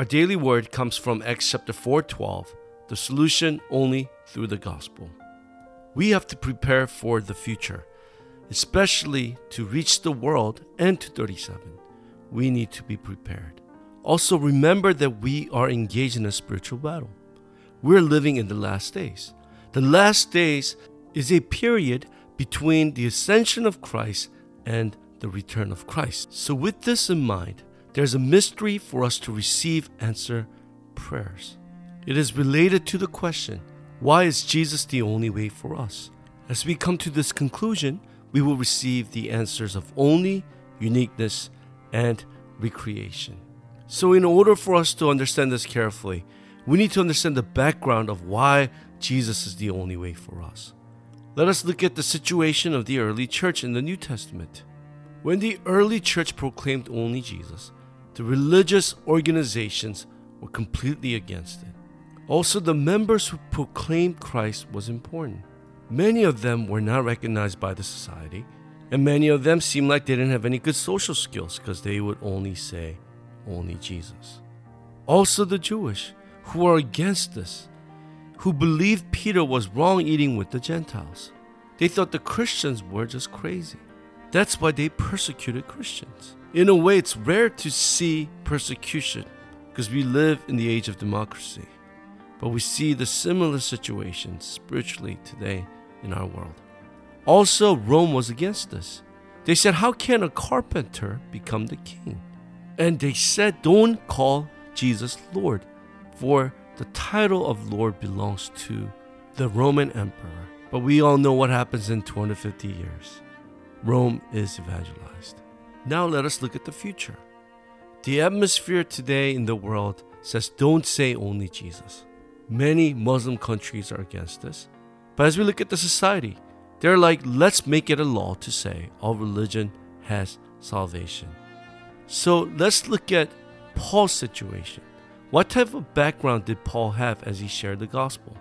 Our daily word comes from Acts chapter 4:12, the solution only through the gospel. We have to prepare for the future, especially to reach the world and to 37. We need to be prepared. Also remember that we are engaged in a spiritual battle. We're living in the last days. The last days is a period between the ascension of Christ and the return of Christ. So, with this in mind, there's a mystery for us to receive answer prayers. It is related to the question why is Jesus the only way for us? As we come to this conclusion, we will receive the answers of only, uniqueness, and recreation. So, in order for us to understand this carefully, we need to understand the background of why Jesus is the only way for us. Let us look at the situation of the early church in the New Testament. When the early church proclaimed only Jesus, the religious organizations were completely against it. Also, the members who proclaimed Christ was important. Many of them were not recognized by the society, and many of them seemed like they didn't have any good social skills because they would only say, only Jesus. Also, the Jewish, who are against this, who believed Peter was wrong eating with the Gentiles. They thought the Christians were just crazy. That's why they persecuted Christians. In a way, it's rare to see persecution because we live in the age of democracy. But we see the similar situations spiritually today in our world. Also, Rome was against this. They said, How can a carpenter become the king? And they said, Don't call Jesus Lord, for the title of Lord belongs to the Roman emperor. But we all know what happens in 250 years. Rome is evangelized. Now let us look at the future. The atmosphere today in the world says don't say only Jesus. Many Muslim countries are against this. But as we look at the society, they're like, let's make it a law to say all religion has salvation. So let's look at Paul's situation. What type of background did Paul have as he shared the gospel?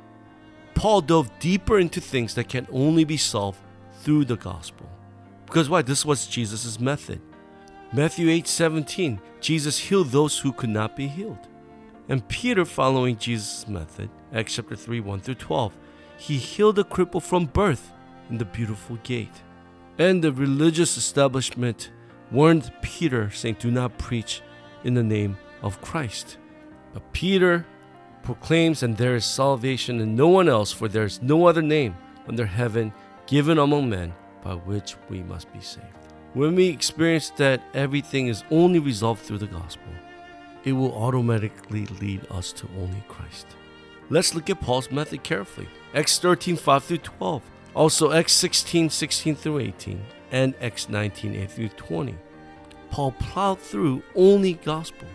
Paul dove deeper into things that can only be solved through the gospel. Because why? This was Jesus' method. Matthew 8 17, Jesus healed those who could not be healed. And Peter, following Jesus' method, Acts chapter 3 1 through 12, he healed a cripple from birth in the beautiful gate. And the religious establishment warned Peter, saying, Do not preach in the name of Christ. But Peter proclaims, and there is salvation in no one else, for there is no other name under heaven given among men by which we must be saved. When we experience that everything is only resolved through the gospel, it will automatically lead us to only Christ. Let's look at Paul's method carefully. Acts 13 5 through 12, also Acts 16 16 through 18, and Acts 19 8 through 20. Paul plowed through only gospel.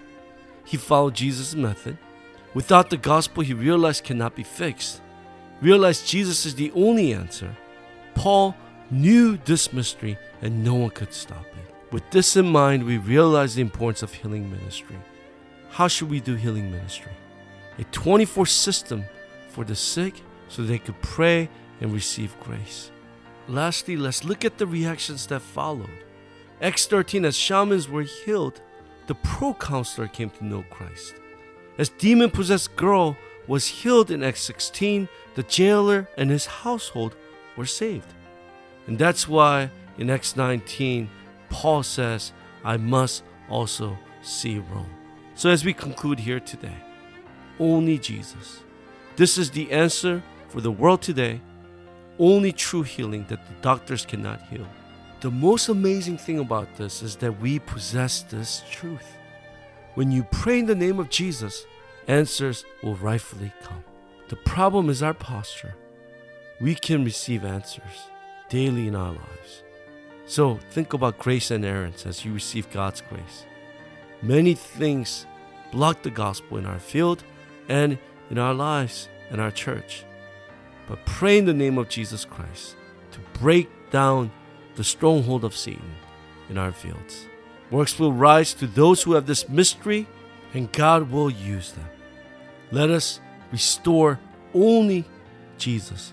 He followed Jesus' method. Without the gospel, he realized cannot be fixed. Realized Jesus is the only answer. Paul knew this mystery and no one could stop it. With this in mind, we realize the importance of healing ministry. How should we do healing ministry? A 24 system for the sick so they could pray and receive grace. Lastly, let's look at the reactions that followed. Acts 13, as shamans were healed, the proconsul came to know Christ. As demon possessed girl was healed in Acts 16, the jailer and his household were saved. And that's why in Acts 19, Paul says, I must also see Rome. So as we conclude here today, only Jesus. This is the answer for the world today. Only true healing that the doctors cannot heal. The most amazing thing about this is that we possess this truth. When you pray in the name of Jesus, answers will rightfully come. The problem is our posture. We can receive answers daily in our lives. So think about grace and errands as you receive God's grace. Many things block the gospel in our field and in our lives and our church. But pray in the name of Jesus Christ to break down the stronghold of Satan in our fields. Works will rise to those who have this mystery, and God will use them. Let us restore only Jesus